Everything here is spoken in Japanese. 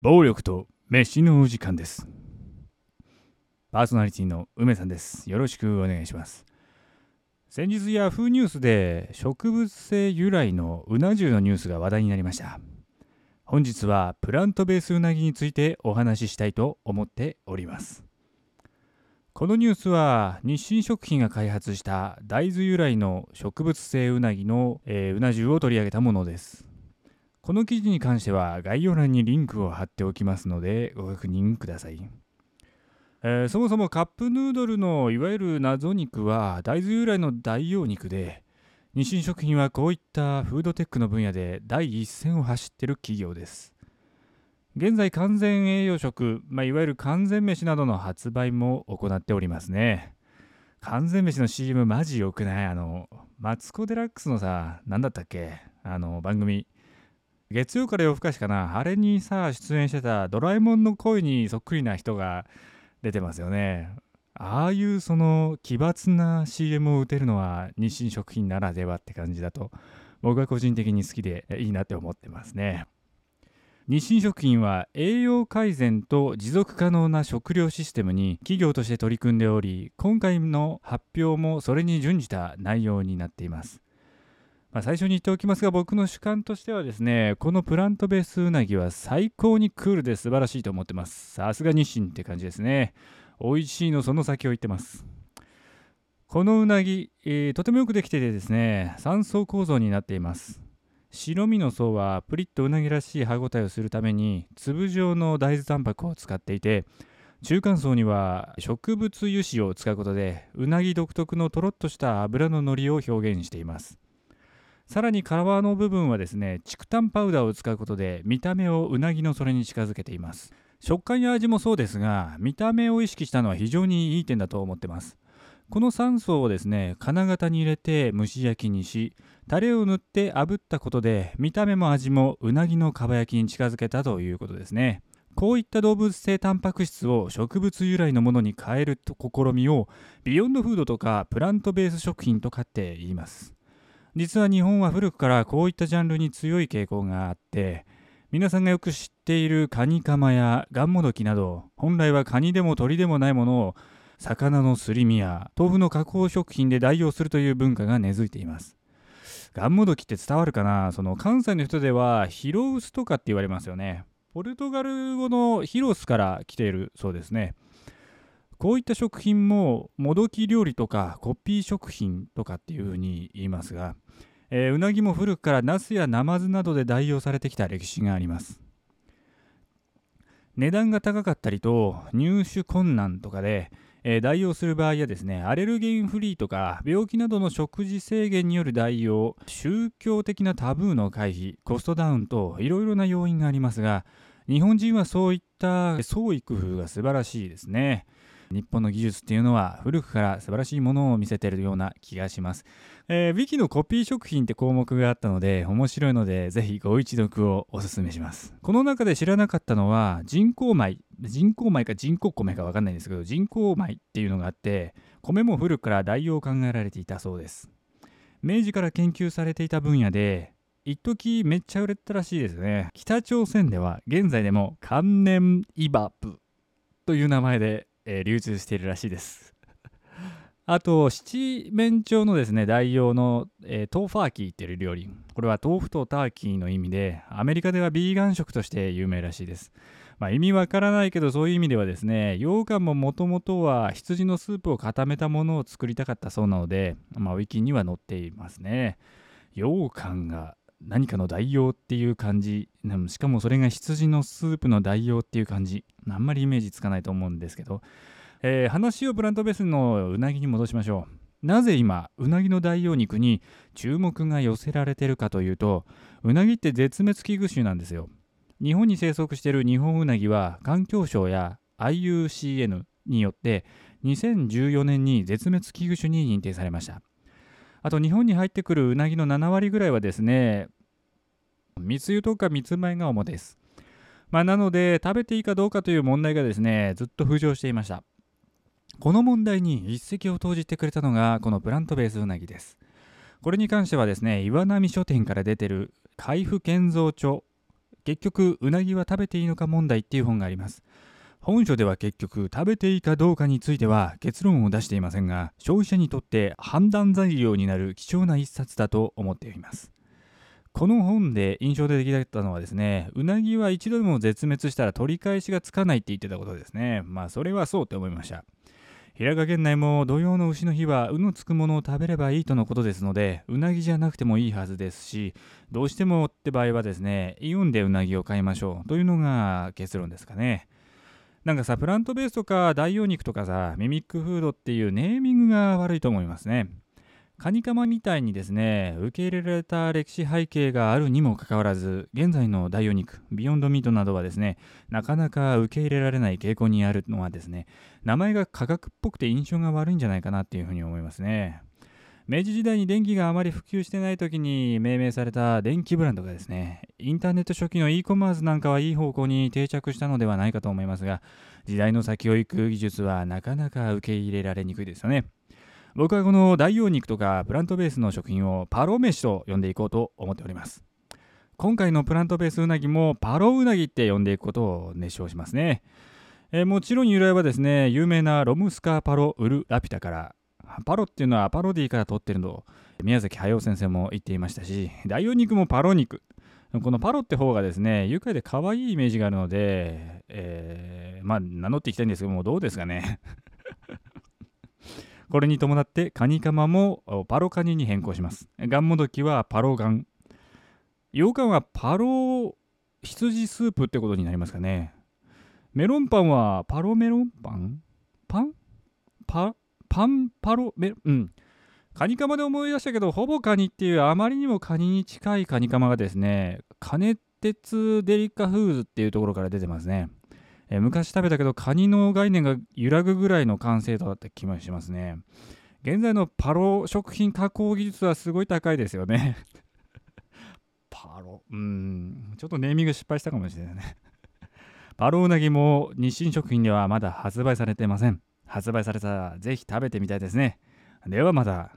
暴力と飯のお時間です。パーソナリティの梅さんです。よろしくお願いします。先日ヤフーニュースで植物性由来のうな重のニュースが話題になりました。本日はプラントベースうなぎについてお話ししたいと思っております。このニュースは日清食品が開発した大豆由来の植物性うなぎの、えーうな重を取り上げたものです。この記事に関しては概要欄にリンクを貼っておきますのでご確認ください。えーそもそもカップヌードルのいわゆる謎肉は大豆由来の代用肉で日清食品はこういったフードテックの分野で第一線を走ってる企業です。現在完全栄養食、まあ、いわゆる完全飯などの発売も行っておりますね。完全飯の CM マジ良くない？あの、マツコ・デラックスのさ、なんだったっけ？あの番組。月曜から夜更かしかな。あれにさ出演してたドラえもんの声にそっくりな人が出てますよね。ああいうその奇抜な CM を打てるのは日清食品ならではって感じだと僕は個人的に好きでいいなって思ってますね。日清食品は栄養改善と持続可能な食料システムに企業として取り組んでおり今回の発表もそれに準じた内容になっています。まあ、最初に言っておきますが僕の主観としてはですねこのプラントベースうなぎは最高にクールで素晴らしいと思ってます。さすが日清って感じですね。美味しいのその先を言ってます。このうなぎ、えーとてもよくできててですね3層構造になっています。白身の層はプリッとうなぎらしい歯ごたえをするために粒状の大豆タンパクを使っていて中間層には植物油脂を使うことでうなぎ独特のとろっとした脂ののりを表現しています。さらに皮の部分はですね竹炭パウダーを使うことで見た目をうなぎのそれに近づけています。食感や味もそうですが見た目を意識したのは非常にいい点だと思ってます。この3層をですね金型に入れて蒸し焼きにしタレを塗って炙ったことで見た目も味もうなぎのかば焼きに近づけたということですね。こういった動物性タンパク質を植物由来のものに変える試みをビヨンドフードとかプラントベース食品とかって言います。実は日本は古くからこういったジャンルに強い傾向があって皆さんがよく知っているカニカマやガンモドキなど本来はカニでも鳥でもないものを魚のすり身や豆腐の加工食品で代用するという文化が根付いています。ガンモドキって伝わるかな？その関西の人ではヒロウスとかって言われますよね。ポルトガル語のヒロスから来ているそうですね。こういった食品ももどき料理とかコピー食品とかっていうふうに言いますが、えーうなぎも古くからナスやナマズなどで代用されてきた歴史があります。値段が高かったりと入手困難とかで、えー代用する場合やですねアレルゲンフリーとか病気などの食事制限による代用宗教的なタブーの回避コストダウンといろいろな要因がありますが日本人はそういった創意工夫が素晴らしいですね。日本の技術っていうのは古くから素晴らしいものを見せてるような気がします。えー、ウィキのコピー食品って項目があったので面白いのでぜひご一読をお勧めします。この中で知らなかったのは人工米、人工米か人工米かわかんないんですけど人工米っていうのがあって米も古くから代用を考えられていたそうです。明治から研究されていた分野で一時めっちゃ売れたらしいですね。北朝鮮では現在でも関連イバプという名前でえー流通しているらしいです。あと七面鳥のですね代用の、えートーファーキーっていう料理これは豆腐とターキーの意味でアメリカではビーガン食として有名らしいです。まあ、意味わからないけどそういう意味ではですね羊羹ももともとは羊のスープを固めたものを作りたかったそうなので、まあ、ウィキには載っていますね。羊羹が何かの代用っていう感じ。しかもそれが羊のスープの代用っていう感じ。あんまりイメージつかないと思うんですけど、えー話をプラントベースのうなぎに戻しましょう。なぜ今うなぎの代用肉に注目が寄せられてるかというとうなぎって絶滅危惧種なんですよ。日本に生息しているニホンウナギは環境省や IUCN によって2014年に絶滅危惧種に認定されました。あと日本に入ってくるうなぎの7割ぐらいはですね密輸とか密売が主です。まあ、なので食べていいかどうかという問題がですねずっと浮上していました。この問題に一石を投じてくれたのがこのプラントベースうなぎです。これに関してはですね岩波書店から出てる海部建造著結局うなぎは食べていいのか問題っていう本があります本書では結局食べていいかどうかについては結論を出していませんが消費者にとって判断材料になる貴重な一冊だと思っています。この本で印象的だったのはですねうなぎは一度でも絶滅したら取り返しがつかないって言ってたことですね。まあそれはそうって思いました。平賀源内も土曜の牛の日はうのつくものを食べればいいとのことですのでうなぎじゃなくてもいいはずですしどうしてもって場合はですねイオンでうなぎを買いましょうというのが結論ですかね。なんかさプラントベースとか代用肉とかさミミックフードっていうネーミングが悪いと思いますね。カニカマみたいにですね受け入れられた歴史背景があるにもかかわらず現在の代用肉ビヨンドミートなどはですねなかなか受け入れられない傾向にあるのはですね名前が科学っぽくて印象が悪いんじゃないかなっていうふうに思いますね。明治時代に電気があまり普及してない時に命名された電気ブランドがですねインターネット初期の e コマースなんかはいい方向に定着したのではないかと思いますが時代の先を行く技術はなかなか受け入れられにくいですよね。僕はこの代用肉とかプラントベースの食品をパロ飯と呼んでいこうと思っております。今回のプラントベースうなぎもパロうなぎって呼んでいくことを熱唱しますね、えー、もちろん由来はですね有名なロムスカーパロウルラピュタからパロっていうのはパロディから取ってるの宮崎駿先生も言っていましたし代用肉もパロ肉このパロって方がですね愉快で可愛いイメージがあるので、えー、まあ名乗っていきたいんですけどもどうですかね これに伴ってカニカマもパロカニに変更します。ガンモドキはパロガン。羊羹はパロ羊スープってことになりますかね。メロンパンはパロメロンパン？パン？パパンパロメうん。カニカマで思い出したけど、ほぼカニっていうあまりにもカニに近いカニカマがですね、加熱鉄デリカフーズっていうところから出てますね。え、昔食べたけどカニの概念が揺らぐぐらいの完成度だった気もしますね。現在のパロ食品加工技術はすごい高いですよね。パロ。うん。ちょっとネーミング失敗したかもしれないね。パロうなぎも日清食品ではまだ発売されていません。発売されたらぜひ食べてみたいですね。ではまた。